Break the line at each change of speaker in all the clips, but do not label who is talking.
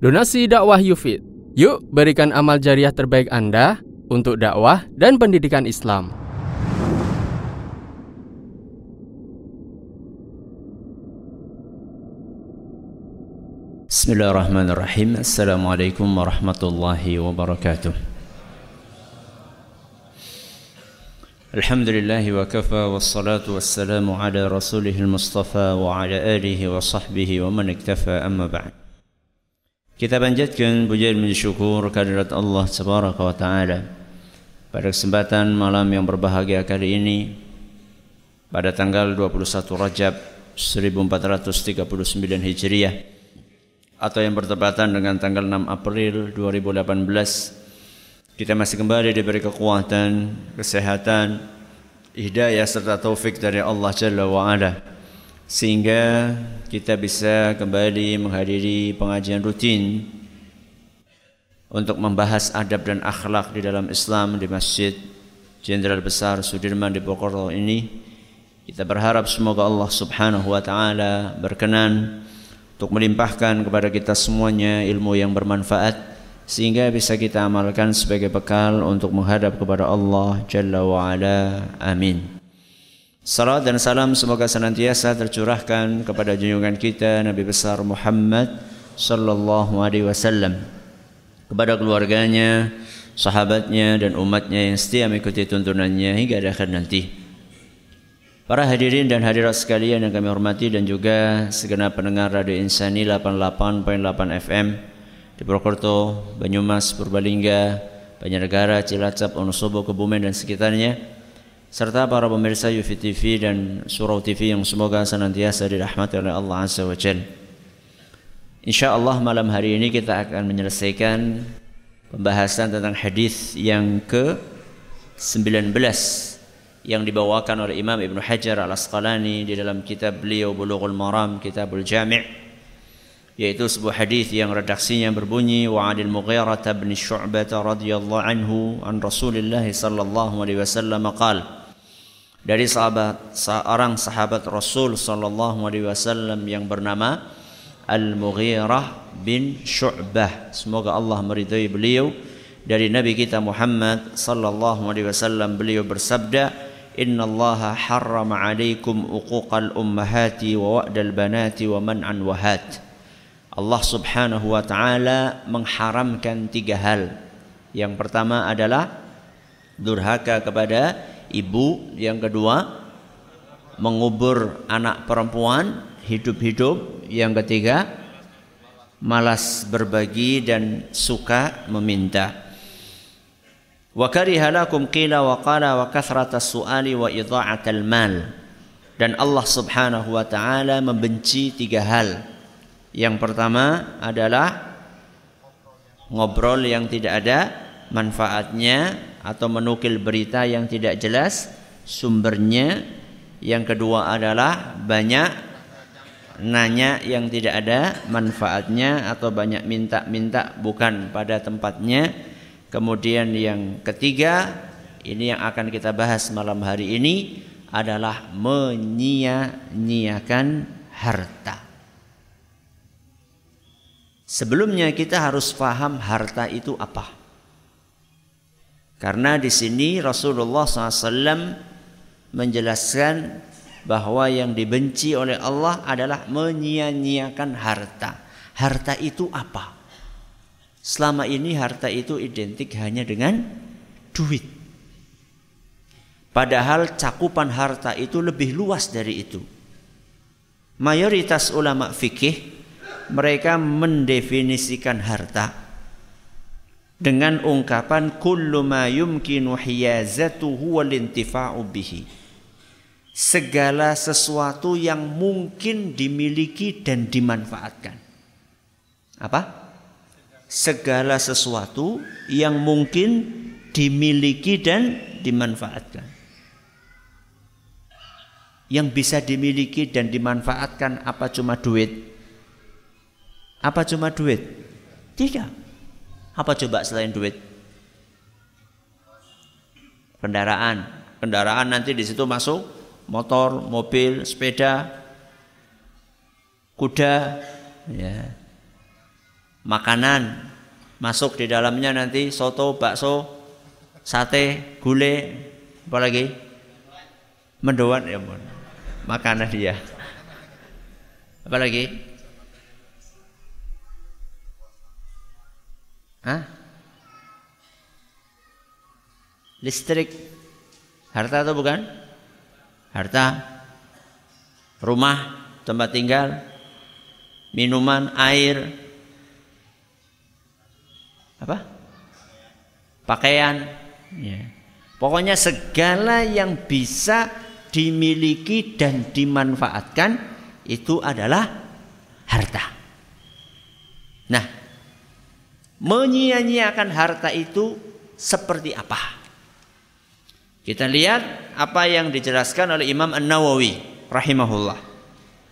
Donasi dakwah Yufid. Yuk berikan amal jariah terbaik Anda untuk dakwah dan pendidikan Islam.
Bismillahirrahmanirrahim. Assalamualaikum warahmatullahi wabarakatuh. Alhamdulillah wa kafa wassalatu wassalamu ala rasulihil mustafa wa ala alihi wa sahbihi wa man. Kita panjatkan puja dan syukur kehadirat Allah Subhanahu wa taala. Pada kesempatan malam yang berbahagia kali ini pada tanggal 21 Rajab 1439 Hijriah atau yang bertepatan dengan tanggal 6 April 2018 kita masih kembali diberi kekuatan, kesehatan, hidayah serta taufik dari Allah Jalla wa ala sehingga kita bisa kembali menghadiri pengajian rutin untuk membahas adab dan akhlak di dalam Islam di Masjid Jenderal Besar Sudirman di Bogor ini. Kita berharap semoga Allah Subhanahu wa taala berkenan untuk melimpahkan kepada kita semuanya ilmu yang bermanfaat sehingga bisa kita amalkan sebagai bekal untuk menghadap kepada Allah Jalla wa ala. Amin. Salam dan salam semoga senantiasa tercurahkan kepada junjungan kita Nabi besar Muhammad sallallahu alaihi wasallam kepada keluarganya, sahabatnya dan umatnya yang setia mengikuti tuntunannya hingga akhir nanti. Para hadirin dan hadirat sekalian yang kami hormati dan juga segenap pendengar Radio Insani 88.8 FM di Purwokerto, Banyumas, Purbalingga, Banjarnegara, Cilacap, Wonosobo, Kebumen dan sekitarnya serta para pemirsa Yufi TV dan Surau TV yang semoga senantiasa dirahmati oleh Allah Azza wa Jal. Insya Allah malam hari ini kita akan menyelesaikan pembahasan tentang hadis yang ke 19 yang dibawakan oleh Imam Ibn Hajar Al Asqalani di dalam kitab beliau Bulughul Maram Kitabul Jami' yaitu sebuah hadis yang redaksinya berbunyi wa 'anil Mughirah bin Syu'bah radhiyallahu anhu an Rasulillah sallallahu alaihi wasallam qala dari sahabat seorang sahabat Rasul sallallahu alaihi wasallam yang bernama Al-Mughirah bin Syu'bah. Semoga Allah meridai beliau dari Nabi kita Muhammad sallallahu alaihi wasallam beliau bersabda, "Inna Allah harrama 'alaikum uquqal ummahati wa wa'dal banati wa man'an wahat." Allah Subhanahu wa taala mengharamkan tiga hal. Yang pertama adalah durhaka kepada ibu, yang kedua mengubur anak perempuan hidup-hidup, yang ketiga malas berbagi dan suka meminta. Wa kariha qila wa qala wa kathrata su'ali wa idha'atal mal. Dan Allah Subhanahu wa taala membenci tiga hal. Yang pertama adalah ngobrol yang tidak ada manfaatnya atau menukil berita yang tidak jelas sumbernya. Yang kedua adalah banyak nanya yang tidak ada manfaatnya atau banyak minta-minta bukan pada tempatnya. Kemudian yang ketiga, ini yang akan kita bahas malam hari ini adalah menyia-nyiakan harta. Sebelumnya kita harus paham harta itu apa. Karena di sini Rasulullah SAW menjelaskan bahwa yang dibenci oleh Allah adalah menyia-nyiakan harta. Harta itu apa? Selama ini harta itu identik hanya dengan duit. Padahal cakupan harta itu lebih luas dari itu. Mayoritas ulama fikih mereka mendefinisikan harta dengan ungkapan kullu ma yumkinu hiyazatuhu wal intifa'u bihi. Segala sesuatu yang mungkin dimiliki dan dimanfaatkan. Apa? Segala sesuatu yang mungkin dimiliki dan dimanfaatkan. Yang bisa dimiliki dan dimanfaatkan apa cuma duit? Apa cuma duit? Tidak. Apa coba selain duit? Kendaraan. Kendaraan nanti di situ masuk motor, mobil, sepeda, kuda, ya. makanan masuk di dalamnya nanti soto, bakso, sate, gulai, apa lagi? Mendoan ya. Makanan dia. Apa Hah? Listrik. Harta atau bukan? Harta. Rumah, tempat tinggal, minuman, air, apa? Pakaian. Ya. Pokoknya segala yang bisa dimiliki dan dimanfaatkan itu adalah harta. Nah, menyia-nyiakan harta itu seperti apa? Kita lihat apa yang dijelaskan oleh Imam An-Nawawi rahimahullah.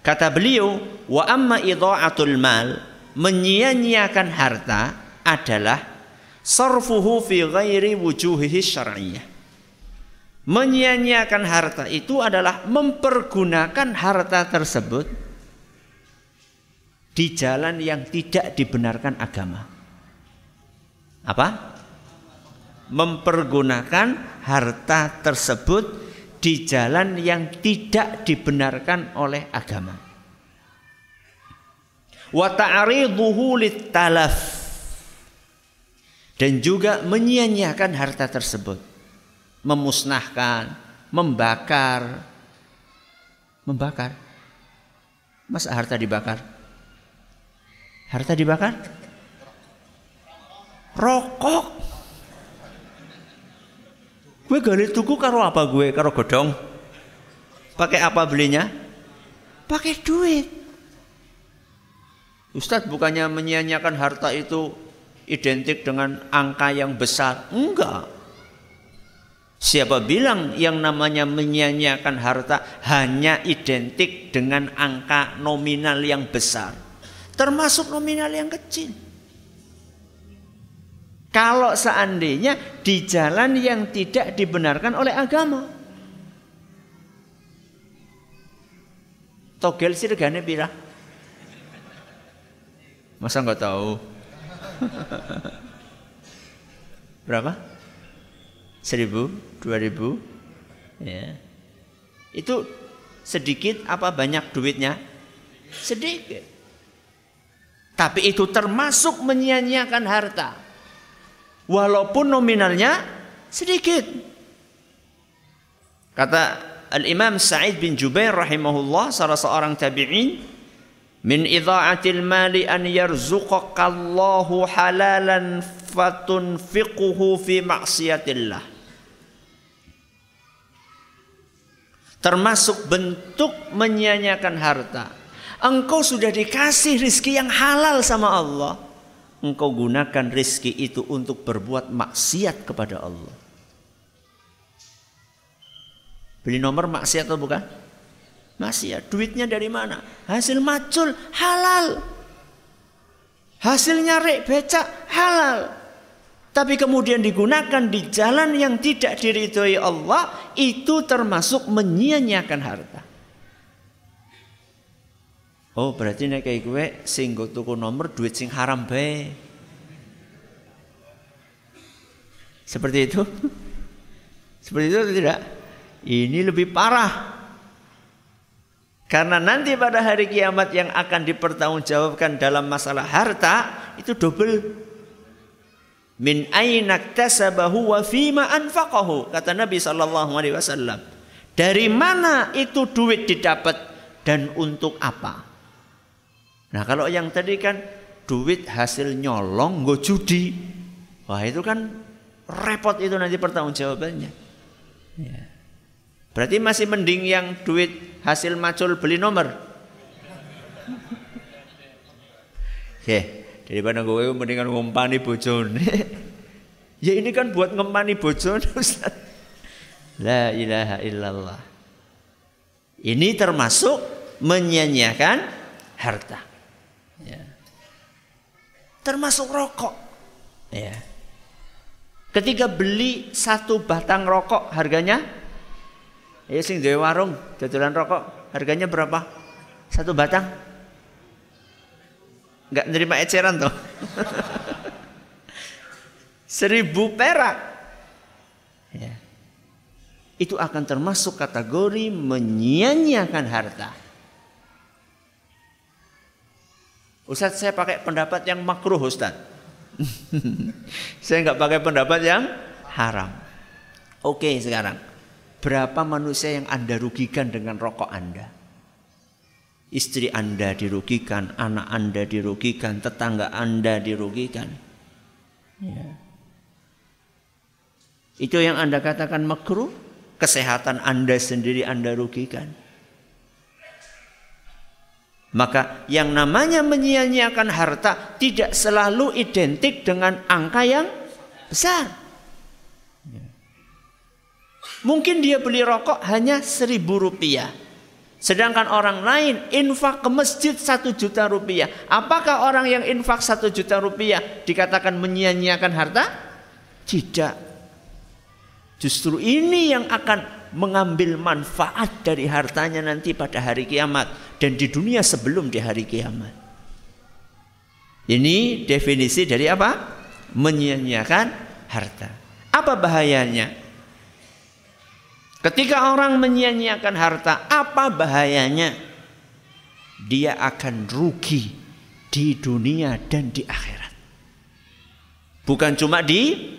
Kata beliau, "Wa amma idha'atul mal, menyia-nyiakan harta adalah sarfuhu fi ghairi wujuhihi syar'iyyah." Menyia-nyiakan harta itu adalah mempergunakan harta tersebut di jalan yang tidak dibenarkan agama. Apa? Mempergunakan harta tersebut di jalan yang tidak dibenarkan oleh agama. Wa talaf dan juga menyia-nyiakan harta tersebut memusnahkan, membakar. Membakar. Masa harta dibakar? Harta dibakar? Rokok. Gue gali tuku karo apa gue? Karo godong. Pakai apa belinya? Pakai duit. Ustadz bukannya menyia-nyiakan harta itu identik dengan angka yang besar. Enggak. Siapa bilang yang namanya menyia-nyiakan harta hanya identik dengan angka nominal yang besar, termasuk nominal yang kecil. Kalau seandainya di jalan yang tidak dibenarkan oleh agama. Togel sih regane pira? Masa nggak tahu? Berapa? Seribu, dua ribu, ya. Itu sedikit apa banyak duitnya? Sedikit. Tapi itu termasuk menyia-nyiakan harta. Walaupun nominalnya sedikit. Kata Al-Imam Sa'id bin Jubair rahimahullah salah seorang tabi'in min idha'atil mali an yarzuqakallahu halalan fatunfiquhu fi maksiatillah termasuk bentuk menyanyikan harta. Engkau sudah dikasih rizki yang halal sama Allah. Engkau gunakan rizki itu untuk berbuat maksiat kepada Allah. Beli nomor maksiat atau bukan? Maksiat. Duitnya dari mana? Hasil macul halal. Hasilnya rek becak halal tapi kemudian digunakan di jalan yang tidak diridhoi Allah itu termasuk menyia-nyiakan harta. Oh berarti nek kayak gue sing tuku nomor duit sing haram bae. Seperti itu? Seperti itu atau tidak? Ini lebih parah. Karena nanti pada hari kiamat yang akan dipertanggungjawabkan dalam masalah harta itu double min aina tasabahu wa fima anfaqahu kata Nabi sallallahu alaihi wasallam dari mana itu duit didapat dan untuk apa nah kalau yang tadi kan duit hasil nyolong gue judi wah itu kan repot itu nanti pertanggungjawabannya ya. berarti masih mending yang duit hasil macul beli nomor Oke. Daripada gue mendingan ngumpani bojone. ya ini kan buat ngempani bojone Ustaz. La ilaha illallah. Ini termasuk menyanyiakan harta. Termasuk rokok. Ya. Ketika beli satu batang rokok harganya ya sing di warung dodolan rokok harganya berapa? Satu batang nggak nerima eceran tuh. Seribu perak. Ya. Itu akan termasuk kategori menyia-nyiakan harta. Ustaz saya pakai pendapat yang makruh Ustaz. saya nggak pakai pendapat yang haram. Oke sekarang. Berapa manusia yang Anda rugikan dengan rokok Anda? Istri Anda dirugikan, anak Anda dirugikan, tetangga Anda dirugikan. Ya. Itu yang Anda katakan makruh, kesehatan Anda sendiri Anda rugikan. Maka yang namanya menyia-nyiakan harta tidak selalu identik dengan angka yang besar. Mungkin dia beli rokok hanya seribu rupiah. Sedangkan orang lain infak ke masjid satu juta rupiah. Apakah orang yang infak satu juta rupiah dikatakan menyia-nyiakan harta? Tidak. Justru ini yang akan mengambil manfaat dari hartanya nanti pada hari kiamat. Dan di dunia sebelum di hari kiamat. Ini definisi dari apa? Menyia-nyiakan harta. Apa bahayanya? Ketika orang menyia-nyiakan harta, apa bahayanya? Dia akan rugi di dunia dan di akhirat. Bukan cuma di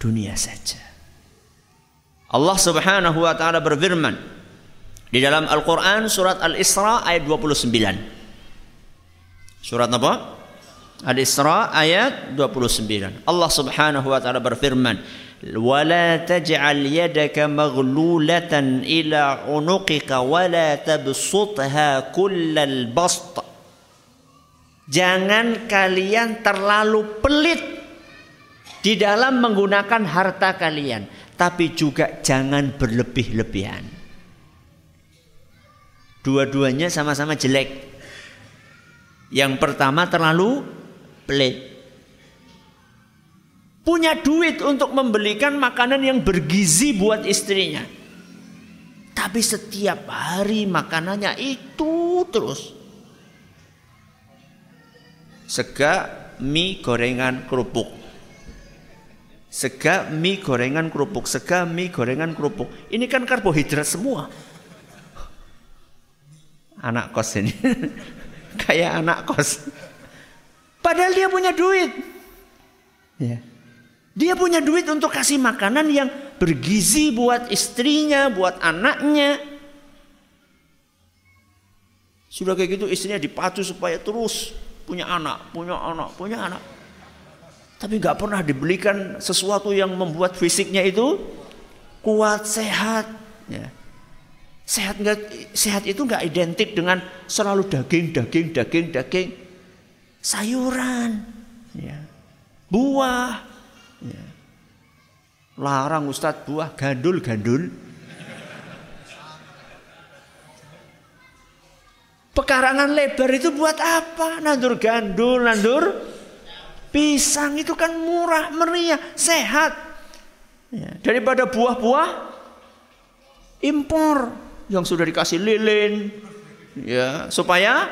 dunia saja. Allah Subhanahu wa taala berfirman di dalam Al-Quran surat Al-Isra ayat 29. Surat apa? Al-Isra ayat 29. Allah Subhanahu wa taala berfirman, ولا تجعل يدك مغلولة إلى عنقك ولا تبسطها كل البسط. Jangan kalian terlalu pelit di dalam menggunakan harta kalian, tapi juga jangan berlebih-lebihan. Dua-duanya sama-sama jelek. Yang pertama terlalu pelit punya duit untuk membelikan makanan yang bergizi buat istrinya. Tapi setiap hari makanannya itu terus. Sega mie gorengan kerupuk. Sega mie gorengan kerupuk, sega mie gorengan kerupuk. Ini kan karbohidrat semua. Anak kos ini. Kayak anak kos. Padahal dia punya duit. Ya. Dia punya duit untuk kasih makanan yang bergizi buat istrinya, buat anaknya. Sudah kayak gitu istrinya dipacu supaya terus punya anak, punya anak, punya anak. Tapi nggak pernah dibelikan sesuatu yang membuat fisiknya itu kuat, sehat. Ya. Sehat nggak sehat itu nggak identik dengan selalu daging, daging, daging, daging, sayuran, ya. buah, Ya. Larang Ustadz buah gandul-gandul. Pekarangan lebar itu buat apa? Nandur gandul, nandur pisang itu kan murah meriah, sehat. Ya. Daripada buah-buah impor yang sudah dikasih lilin, ya supaya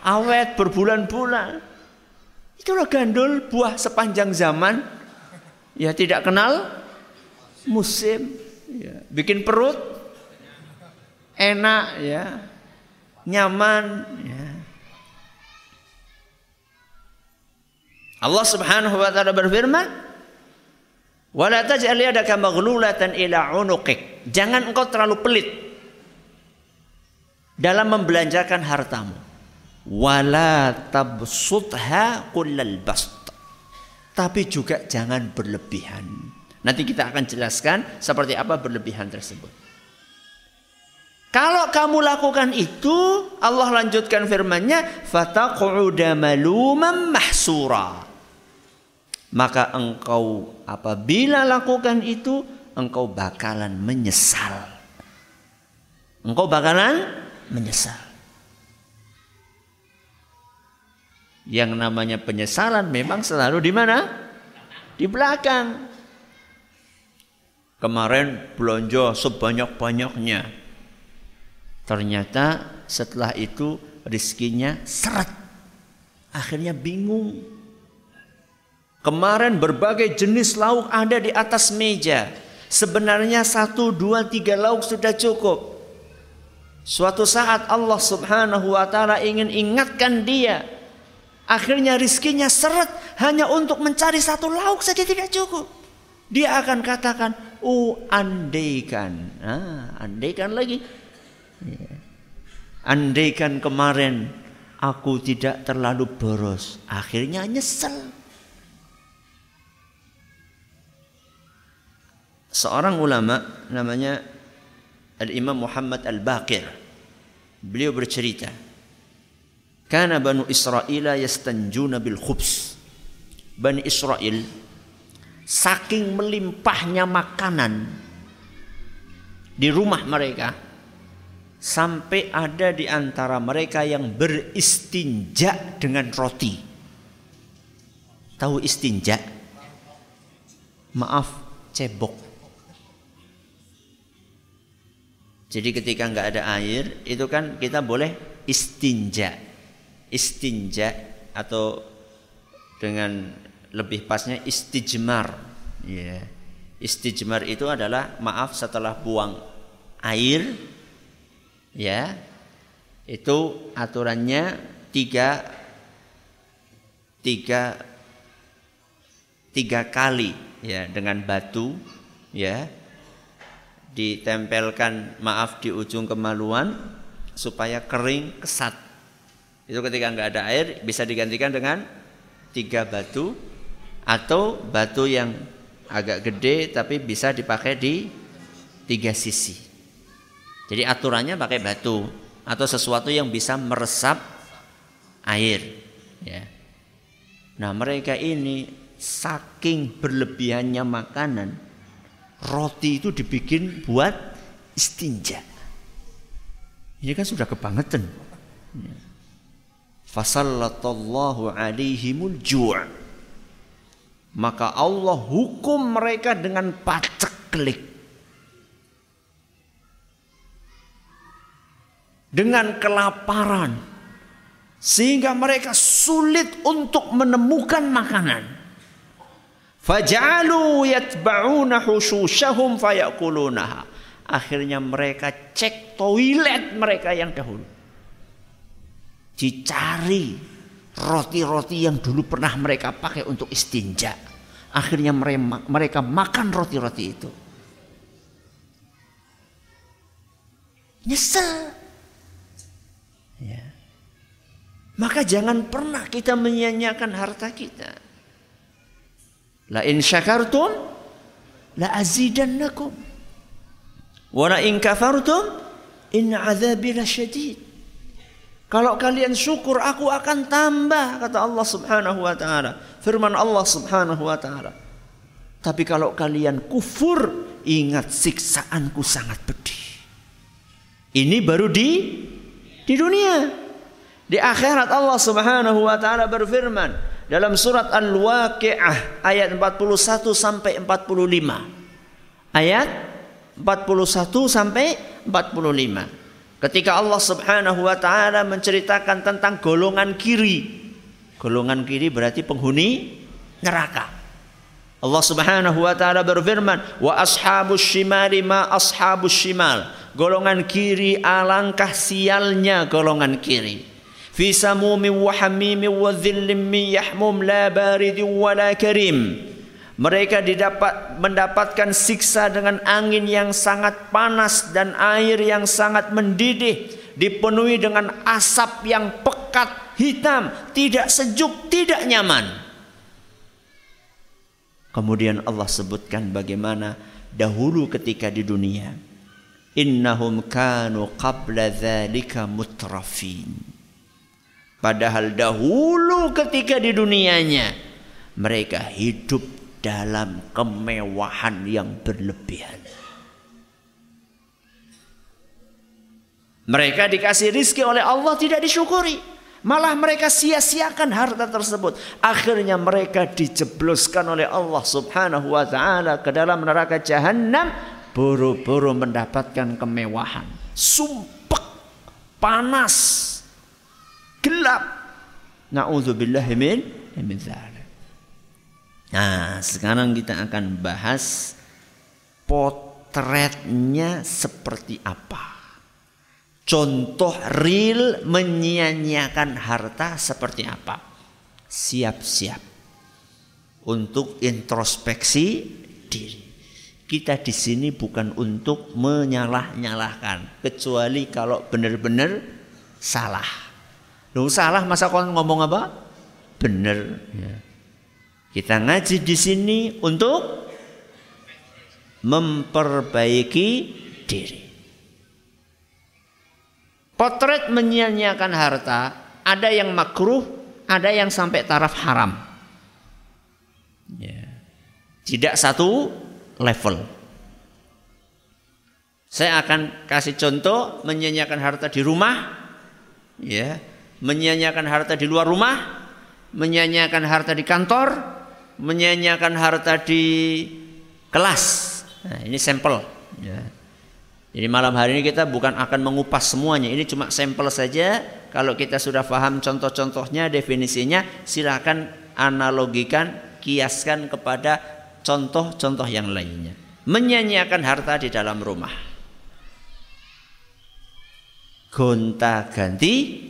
awet berbulan-bulan. Itulah gandul buah sepanjang zaman ya tidak kenal musim ya. bikin perut enak ya nyaman ya Allah Subhanahu wa taala berfirman wala taj'al yadaka maghlulatan ila unuqik jangan engkau terlalu pelit dalam membelanjakan hartamu wala tabsutha kullal bast tapi juga jangan berlebihan. Nanti kita akan jelaskan seperti apa berlebihan tersebut. Kalau kamu lakukan itu, Allah lanjutkan firman-Nya, "Fataq'uda maluman mahsura." Maka engkau apabila lakukan itu, engkau bakalan menyesal. Engkau bakalan menyesal. Yang namanya penyesalan memang selalu di mana? Di belakang. Kemarin belanja sebanyak-banyaknya. Ternyata setelah itu rizkinya seret. Akhirnya bingung. Kemarin berbagai jenis lauk ada di atas meja. Sebenarnya satu, dua, tiga lauk sudah cukup. Suatu saat Allah subhanahu wa ta'ala ingin ingatkan dia. Akhirnya rizkinya seret hanya untuk mencari satu lauk saja tidak cukup. Dia akan katakan, oh andaikan. Ah, andaikan lagi. Ya. Andaikan kemarin aku tidak terlalu boros. Akhirnya nyesel. Seorang ulama namanya Al-Imam Muhammad Al-Baqir. Beliau bercerita, "Kana Banu Israel yastanjuna bil khubs." Bani Israel saking melimpahnya makanan di rumah mereka sampai ada di antara mereka yang beristinja dengan roti. Tahu istinja? Maaf, cebok. Jadi ketika nggak ada air, itu kan kita boleh istinja. Istinja atau dengan lebih pasnya istijmar. Ya. Istijmar itu adalah maaf setelah buang air ya itu aturannya tiga tiga tiga kali ya dengan batu ya ditempelkan maaf di ujung kemaluan supaya kering kesat itu ketika nggak ada air bisa digantikan dengan tiga batu atau batu yang agak gede tapi bisa dipakai di tiga sisi jadi aturannya pakai batu atau sesuatu yang bisa meresap air. Ya. Nah mereka ini saking berlebihannya makanan, roti itu dibikin buat istinja. Ini kan sudah kebangetan. Ya. Fasallallahu alaihimul ju' Maka Allah hukum mereka dengan paceklik dengan kelaparan sehingga mereka sulit untuk menemukan makanan. Faj'alu yatba'una husushahum fayakulunaha. Akhirnya mereka cek toilet mereka yang dahulu. Dicari roti-roti yang dulu pernah mereka pakai untuk istinja. Akhirnya mereka makan roti-roti itu. Nyesel. Ya. Maka jangan pernah kita menyanyiakan harta kita. La in syakartum la azidannakum. Wa la in kafartum in azabi lasyadid. Kalau kalian syukur aku akan tambah kata Allah Subhanahu wa taala. Firman Allah Subhanahu wa taala. Tapi kalau kalian kufur, ingat siksaanku sangat pedih. Ini baru di di dunia. Di akhirat Allah Subhanahu wa taala berfirman dalam surat Al-Waqiah ayat 41 sampai 45. Ayat 41 sampai 45. Ketika Allah Subhanahu wa taala menceritakan tentang golongan kiri. Golongan kiri berarti penghuni neraka. Allah Subhanahu wa taala berfirman, "Wa ashabus shimali ma ashabus shimal." Golongan kiri alangkah sialnya golongan kiri. Hamimin wa dhillim min yahmum la baridin wa la karim. Mereka didapat mendapatkan siksa dengan angin yang sangat panas dan air yang sangat mendidih, dipenuhi dengan asap yang pekat hitam, tidak sejuk, tidak nyaman. Kemudian Allah sebutkan bagaimana dahulu ketika di dunia innahum kanu qabla dzalika mutrafin padahal dahulu ketika di dunianya mereka hidup dalam kemewahan yang berlebihan. Mereka dikasih rizki oleh Allah tidak disyukuri. Malah mereka sia-siakan harta tersebut. Akhirnya mereka dijebloskan oleh Allah Subhanahu wa taala ke dalam neraka jahanam buru-buru mendapatkan kemewahan. Sumpek, panas, gelap. Nauzubillahi min min Nah, sekarang kita akan bahas potretnya seperti apa. Contoh real menyia-nyiakan harta seperti apa. Siap-siap untuk introspeksi diri. Kita di sini bukan untuk menyalah-nyalahkan, kecuali kalau benar-benar salah. Lu salah masa kau ngomong apa? Benar. Ya. Kita ngaji di sini untuk memperbaiki diri. Potret menyia-nyiakan harta, ada yang makruh, ada yang sampai taraf haram. Ya. Tidak satu level. Saya akan kasih contoh menyanyiakan harta di rumah, ya, menyanyiakan harta di luar rumah, menyanyiakan harta di kantor, menyanyiakan harta di kelas. Nah, ini sampel. Ya. Jadi malam hari ini kita bukan akan mengupas semuanya. Ini cuma sampel saja. Kalau kita sudah paham contoh-contohnya, definisinya, silakan analogikan, kiaskan kepada contoh-contoh yang lainnya. Menyanyiakan harta di dalam rumah. Gonta ganti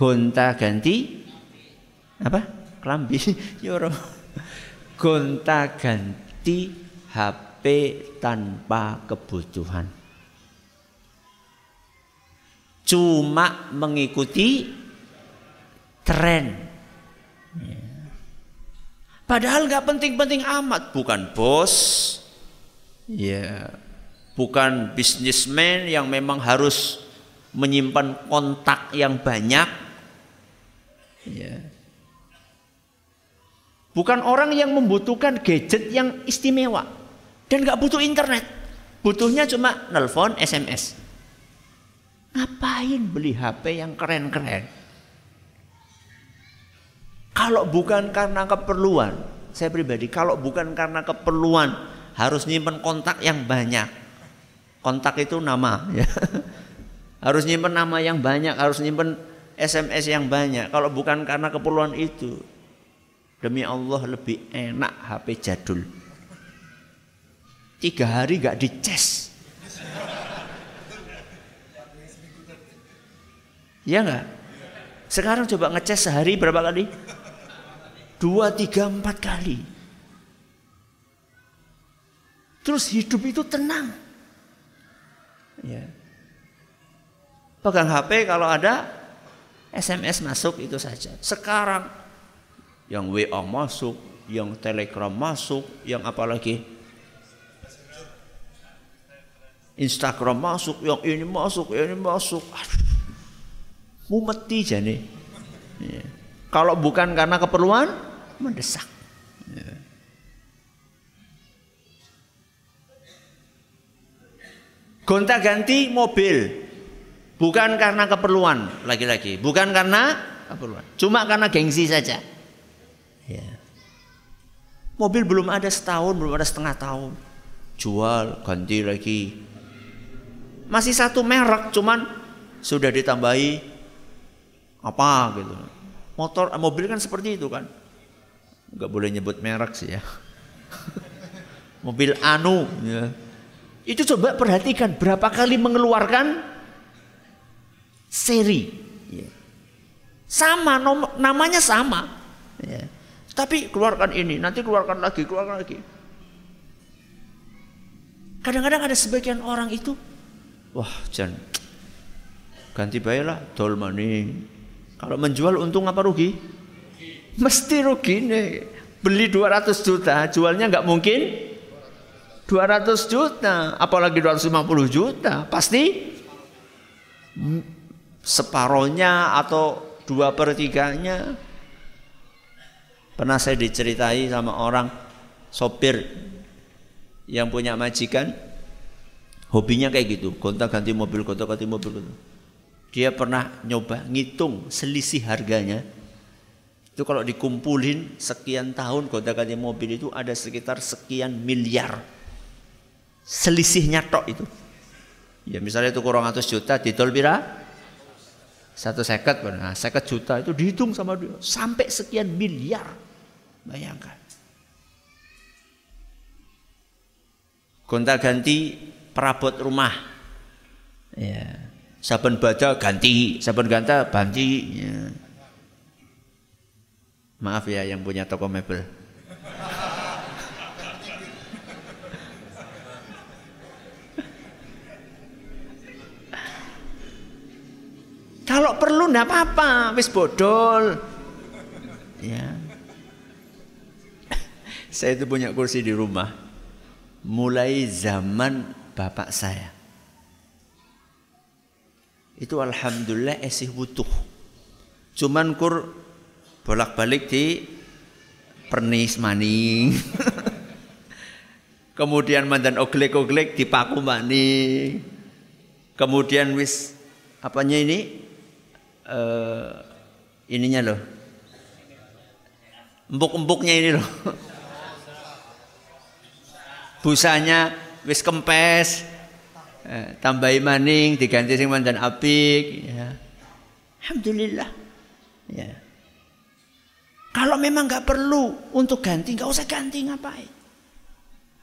gonta ganti apa? Kelambi. Yoro. Ya gonta ganti HP tanpa kebutuhan. Cuma mengikuti tren. Padahal nggak penting-penting amat, bukan bos, ya, bukan bisnismen yang memang harus menyimpan kontak yang banyak, ya. Bukan orang yang membutuhkan gadget yang istimewa dan nggak butuh internet, butuhnya cuma nelpon, SMS. Ngapain beli HP yang keren-keren? Kalau bukan karena keperluan, saya pribadi kalau bukan karena keperluan harus nyimpen kontak yang banyak. Kontak itu nama ya. Harus nyimpen nama yang banyak, harus nyimpen SMS yang banyak. Kalau bukan karena keperluan itu, demi Allah lebih enak HP jadul. Tiga hari gak dices. Ya enggak? Sekarang coba ngeces sehari berapa kali? dua, tiga, empat kali. Terus hidup itu tenang. Ya. Pegang HP kalau ada SMS masuk itu saja. Sekarang yang WA masuk, yang Telegram masuk, yang apa lagi? Instagram masuk, yang ini masuk, yang ini masuk. Mumeti jadi. Ya. Kalau bukan karena keperluan, mendesak. Ya. Gonta ganti mobil bukan karena keperluan lagi-lagi, bukan karena keperluan, cuma karena gengsi saja. Ya. Mobil belum ada setahun, belum ada setengah tahun, jual ganti lagi. Masih satu merek, cuman sudah ditambahi apa gitu. Motor, mobil kan seperti itu kan nggak boleh nyebut merek sih ya mobil anu ya. itu coba perhatikan berapa kali mengeluarkan seri ya. sama nom, namanya sama ya. tapi keluarkan ini nanti keluarkan lagi keluarkan lagi kadang-kadang ada sebagian orang itu wah jangan ganti bayarlah dolmani kalau menjual untung apa rugi Mesti rugi nih. Beli 200 juta, jualnya nggak mungkin 200 juta, apalagi 250 juta. Pasti separohnya atau dua per tiganya. Pernah saya diceritai sama orang sopir yang punya majikan, hobinya kayak gitu, gonta ganti mobil, gonta ganti mobil. Dia pernah nyoba ngitung selisih harganya itu kalau dikumpulin sekian tahun gonta-ganti mobil itu ada sekitar sekian miliar. Selisihnya tok itu. Ya misalnya itu kurang ratus juta, tol bira Satu seket, nah, seket juta itu dihitung sama dia sampai sekian miliar. Bayangkan. Gonta ganti perabot rumah. Ya. Saben baca ganti, saben ganta ganti. Ya. Maaf ya yang punya toko mebel. Kalau perlu ndak apa-apa, wis bodol. Ya. Saya itu punya kursi di rumah. Mulai zaman bapak saya. Itu alhamdulillah esih butuh. Cuman kur bolak-balik di pernis maning. Kemudian mandan oglek-oglek paku maning. Kemudian wis apanya ini uh, ininya loh. Empuk-empuknya ini loh. Busanya wis kempes. Eh, tambahi maning diganti sing mandan apik ya. Alhamdulillah. Ya. Kalau memang nggak perlu untuk ganti, nggak usah ganti ngapain.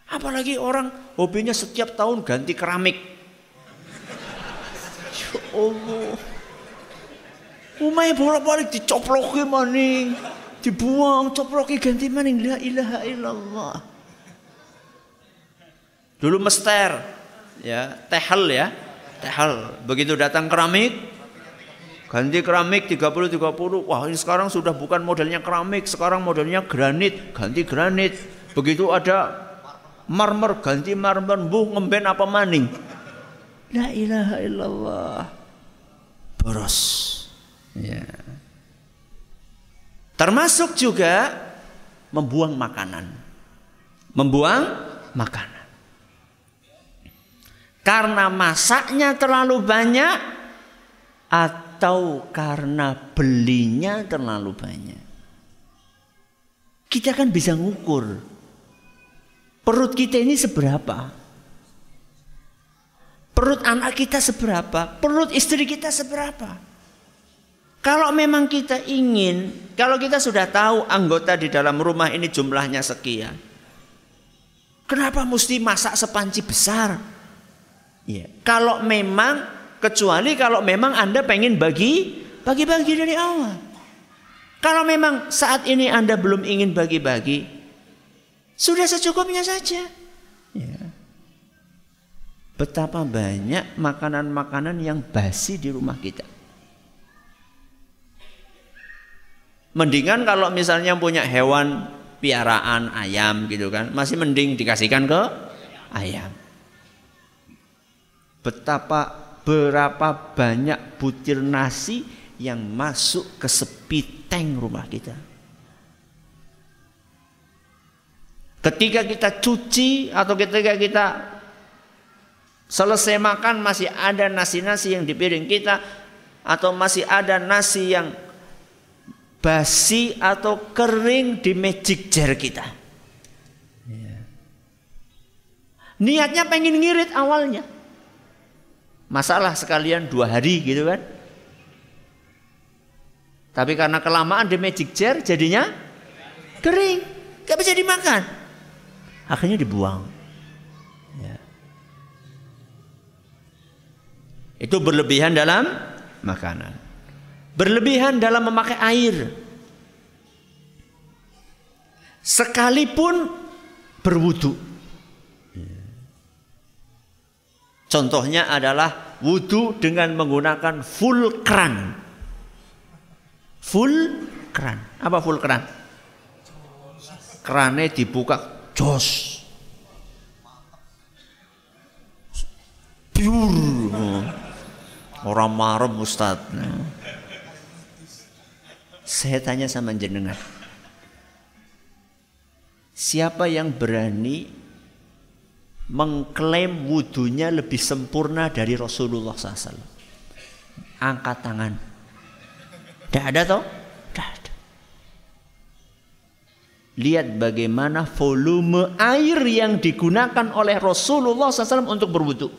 Apalagi orang hobinya setiap tahun ganti keramik. Ya Allah. Umay bolak-balik dicoploki maning, dibuang, coploki ganti maning la ilaha illallah. Dulu mester, ya, tehel ya, tehel. Begitu datang keramik, ganti keramik 30 30. Wah, ini sekarang sudah bukan modelnya keramik, sekarang modelnya granit, ganti granit. Begitu ada marmer ganti marmer, bu ngemben apa maning. La ilaha illallah. Boros. Ya. Termasuk juga membuang makanan. Membuang makanan. Karena masaknya terlalu banyak atau karena belinya terlalu banyak. Kita kan bisa ngukur perut kita ini seberapa. Perut anak kita seberapa, perut istri kita seberapa. Kalau memang kita ingin, kalau kita sudah tahu anggota di dalam rumah ini jumlahnya sekian. Kenapa mesti masak sepanci besar? Ya, kalau memang kecuali kalau memang Anda pengen bagi bagi-bagi dari awal. Kalau memang saat ini Anda belum ingin bagi-bagi, sudah secukupnya saja. Ya. Betapa banyak makanan-makanan yang basi di rumah kita. Mendingan kalau misalnya punya hewan piaraan ayam gitu kan, masih mending dikasihkan ke ayam. Betapa berapa banyak butir nasi yang masuk ke sepiteng rumah kita. Ketika kita cuci atau ketika kita selesai makan masih ada nasi-nasi yang di piring kita atau masih ada nasi yang basi atau kering di magic jar kita. Ya. Niatnya pengen ngirit awalnya. Masalah sekalian dua hari gitu kan. Tapi karena kelamaan di magic jar jadinya kering. Gak bisa dimakan. Akhirnya dibuang. Ya. Itu berlebihan dalam makanan berlebihan dalam memakai air. Sekalipun berwudu. Contohnya adalah wudu dengan menggunakan full kran. Full kran. Apa full kran? Krannya dibuka jos. Pure. Orang marem Ustaz. Saya tanya sama jenengan. Siapa yang berani mengklaim wudhunya lebih sempurna dari Rasulullah SAW? Angkat tangan. Tidak ada toh? Tidak ada. Lihat bagaimana volume air yang digunakan oleh Rasulullah SAW untuk berwudhu.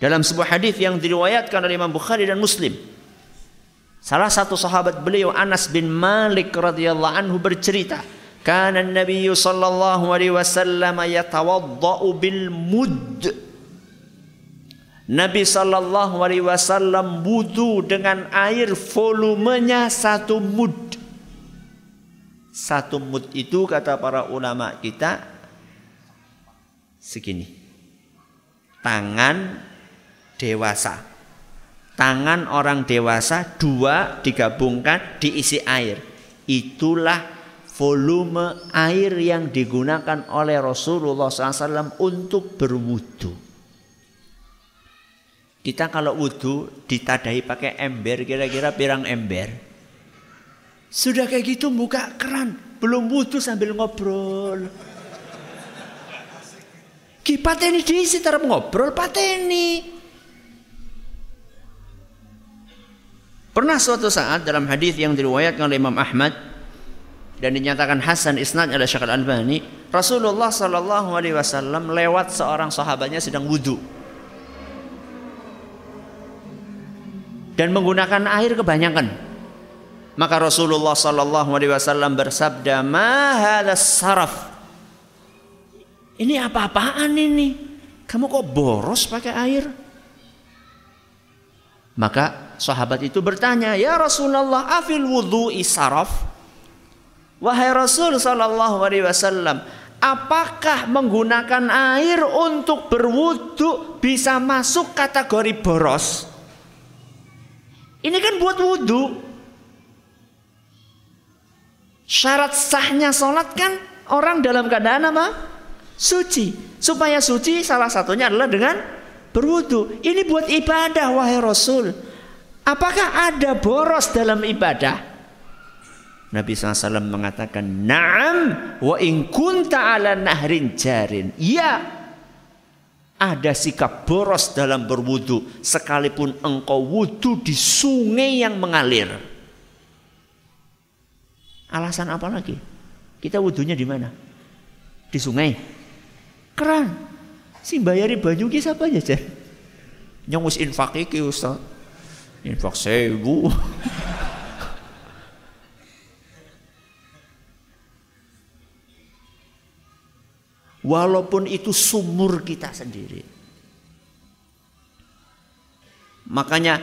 Dalam sebuah hadis yang diriwayatkan oleh Imam Bukhari dan Muslim. Salah satu sahabat beliau Anas bin Malik radhiyallahu anhu bercerita, "Kana Nabi sallallahu alaihi wasallam yatawaddau bil mud." Nabi sallallahu alaihi wasallam wudu dengan air volumenya satu mud. Satu mud itu kata para ulama kita segini. Tangan dewasa. Tangan orang dewasa dua digabungkan diisi air. Itulah volume air yang digunakan oleh Rasulullah SAW untuk berwudu. Kita kalau wudhu ditadai pakai ember kira-kira pirang ember. Sudah kayak gitu buka keran, belum wudhu sambil ngobrol. Ki pateni diisi terap ngobrol pateni. Pernah suatu saat dalam hadis yang diriwayatkan oleh Imam Ahmad dan dinyatakan Hasan isnad oleh Syekh Al-Albani, Rasulullah Shallallahu alaihi wasallam lewat seorang sahabatnya sedang wudhu. Dan menggunakan air kebanyakan. Maka Rasulullah Shallallahu alaihi wasallam bersabda, "Ma saraf?" Ini apa-apaan ini? Kamu kok boros pakai air? Maka sahabat itu bertanya, "Ya Rasulullah, afil wudhu isaraf?" Wahai Rasul sallallahu alaihi wasallam, apakah menggunakan air untuk berwudu bisa masuk kategori boros? Ini kan buat wudhu. Syarat sahnya sholat kan orang dalam keadaan apa? Suci. Supaya suci salah satunya adalah dengan berwudu. Ini buat ibadah wahai Rasul. Apakah ada boros dalam ibadah? Nabi SAW mengatakan, Naam wa in kunta ala nahrin jarin. Ya, ada sikap boros dalam berwudu sekalipun engkau wudu di sungai yang mengalir. Alasan apa lagi? Kita wudunya di mana? Di sungai. Keran. Si bayari banyu ki siapa aja, Nyong wis infak iki, Ustaz infak walaupun itu sumur kita sendiri makanya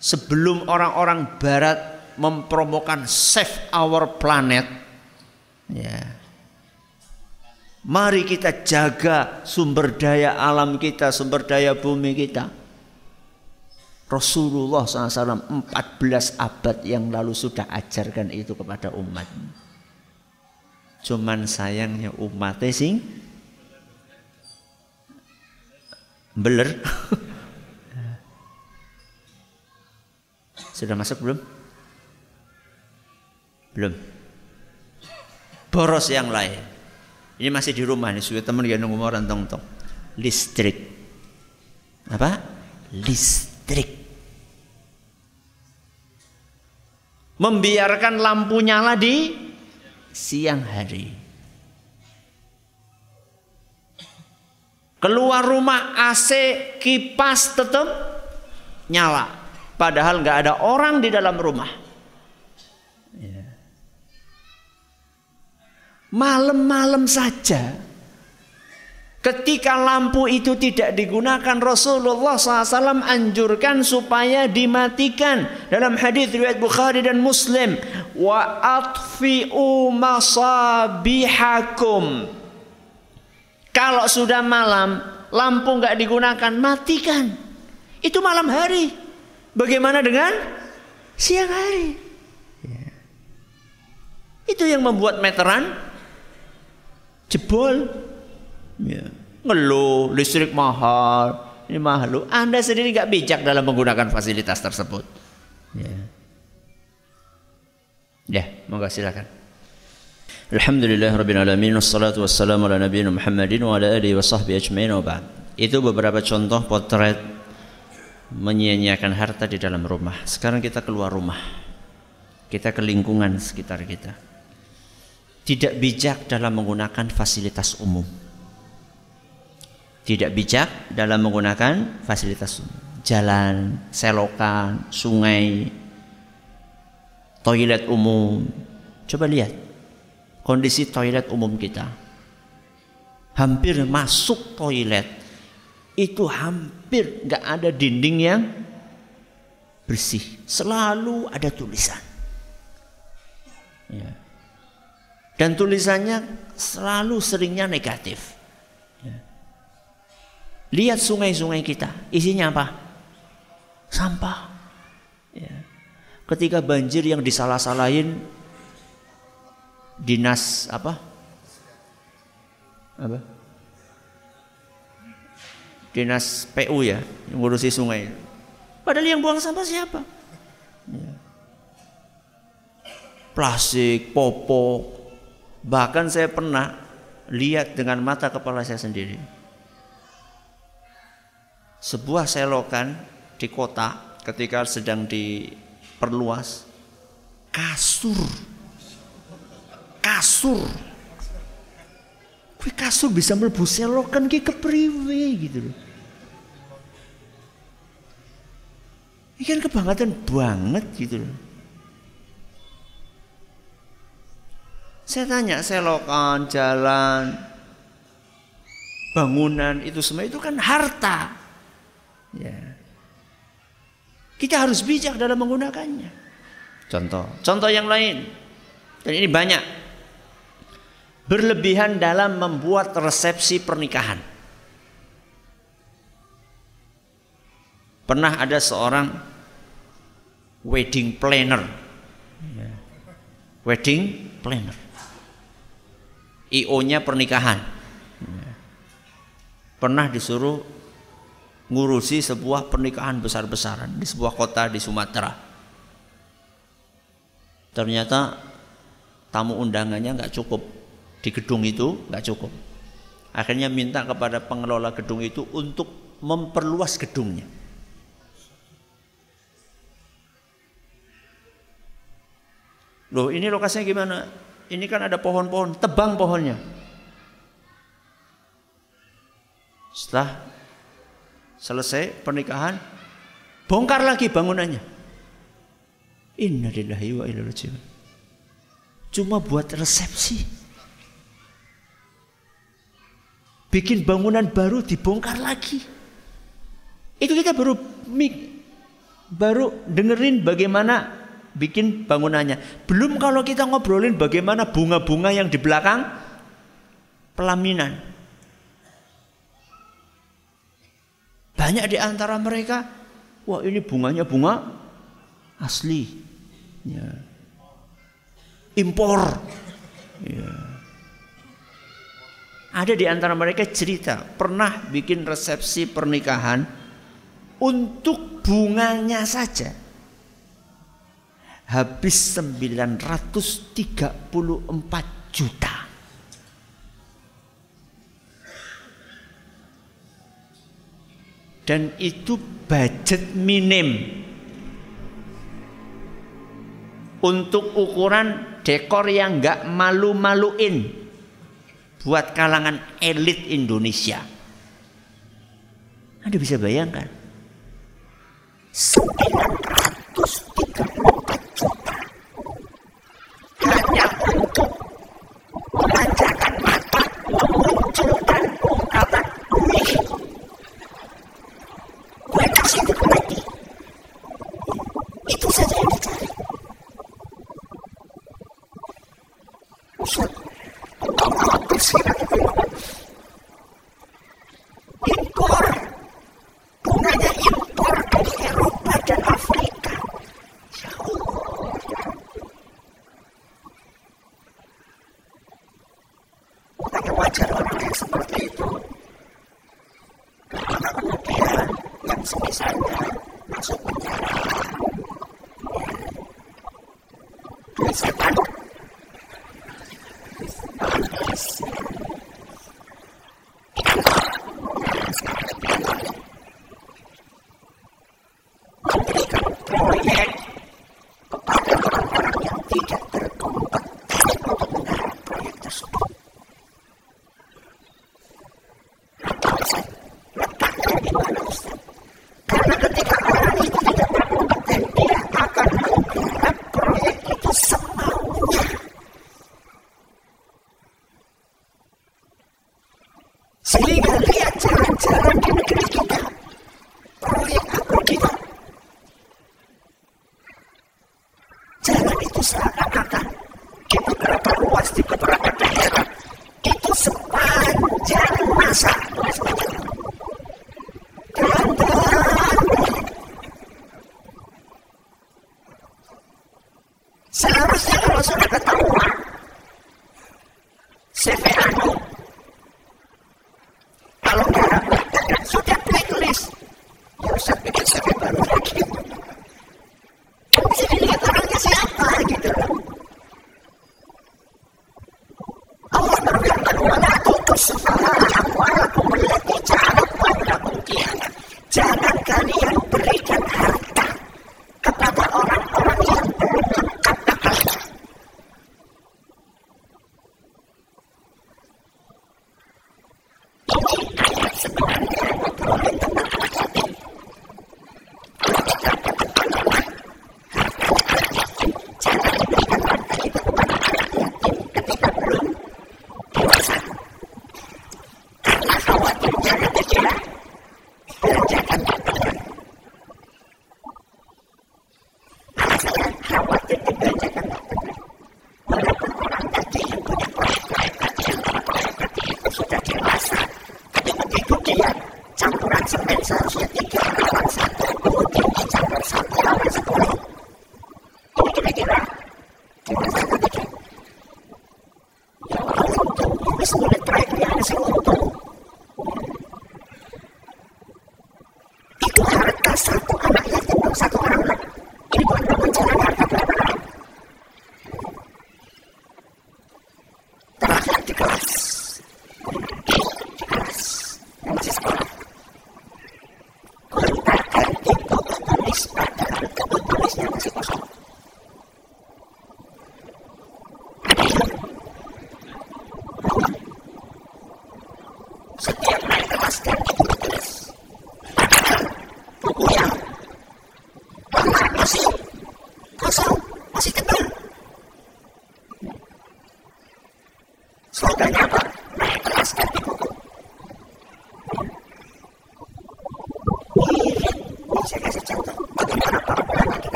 sebelum orang-orang barat mempromokan save our planet ya Mari kita jaga sumber daya alam kita, sumber daya bumi kita. Rasulullah SAW 14 abad yang lalu sudah ajarkan itu kepada umat. Cuman sayangnya umatnya sing beler. Sudah masuk belum? Belum. Boros yang lain. Ini masih di rumah nih, sudah teman yang nunggu orang tong tong. Listrik. Apa? Listrik. Membiarkan lampu nyala di siang hari. Keluar rumah AC kipas tetap nyala. Padahal nggak ada orang di dalam rumah. Ya. Malam-malam saja Ketika lampu itu tidak digunakan Rasulullah SAW anjurkan supaya dimatikan. Dalam hadis riwayat Bukhari dan Muslim wa atfi'u masabihakum. Kalau sudah malam lampu nggak digunakan matikan. Itu malam hari. Bagaimana dengan siang hari? Ya. itu yang membuat meteran jebol Ya. Ngeluh, listrik mahal, ini mahal. Anda sendiri nggak bijak dalam menggunakan fasilitas tersebut. Ya. Ya, monggo silakan. Alhamdulillah rabbil alamin wassalatu wassalamu ala nabiyina Muhammadin wa ala alihi wa sahbihi ajmain wa. Itu beberapa contoh potret menyia-nyiakan harta di dalam rumah. Sekarang kita keluar rumah. Kita ke lingkungan sekitar kita. Tidak bijak dalam menggunakan fasilitas umum tidak bijak dalam menggunakan fasilitas jalan, selokan, sungai, toilet umum. Coba lihat kondisi toilet umum kita. Hampir masuk toilet itu hampir nggak ada dinding yang bersih. Selalu ada tulisan. Ya. Dan tulisannya selalu seringnya negatif. Lihat sungai-sungai kita, isinya apa? Sampah. Ya. Ketika banjir yang disalah-salahin dinas apa? Apa? Dinas PU ya, yang ngurusi sungai. Padahal yang buang sampah siapa? Ya. Plastik, popok, Bahkan saya pernah lihat dengan mata kepala saya sendiri. Sebuah selokan di kota ketika sedang diperluas kasur kasur Kue kasur bisa melebu selokan ke kepriwe gitu loh. Ini kan kebangetan banget gitu loh. Saya tanya selokan, jalan, bangunan itu semua itu kan harta. Ya. Kita harus bijak dalam menggunakannya. Contoh, contoh yang lain. Dan ini banyak. Berlebihan dalam membuat resepsi pernikahan. Pernah ada seorang wedding planner. Ya. Wedding planner. IO-nya pernikahan. Pernah disuruh ngurusi sebuah pernikahan besar-besaran di sebuah kota di Sumatera. Ternyata tamu undangannya nggak cukup di gedung itu nggak cukup. Akhirnya minta kepada pengelola gedung itu untuk memperluas gedungnya. Loh ini lokasinya gimana? ini kan ada pohon-pohon, tebang pohonnya. Setelah selesai pernikahan, bongkar lagi bangunannya. Innalillahi wa inna Cuma buat resepsi. Bikin bangunan baru dibongkar lagi. Itu kita baru baru dengerin bagaimana bikin bangunannya. Belum kalau kita ngobrolin bagaimana bunga-bunga yang di belakang pelaminan. Banyak di antara mereka, wah ini bunganya bunga asli. Ya. Impor. Ya. Ada di antara mereka cerita pernah bikin resepsi pernikahan untuk bunganya saja habis 934 juta. Dan itu budget minim. Untuk ukuran dekor yang nggak malu-maluin buat kalangan elit Indonesia. Anda bisa bayangkan. 934 Yeah.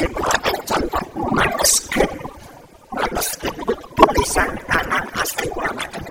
Yuk, berikan amal jariah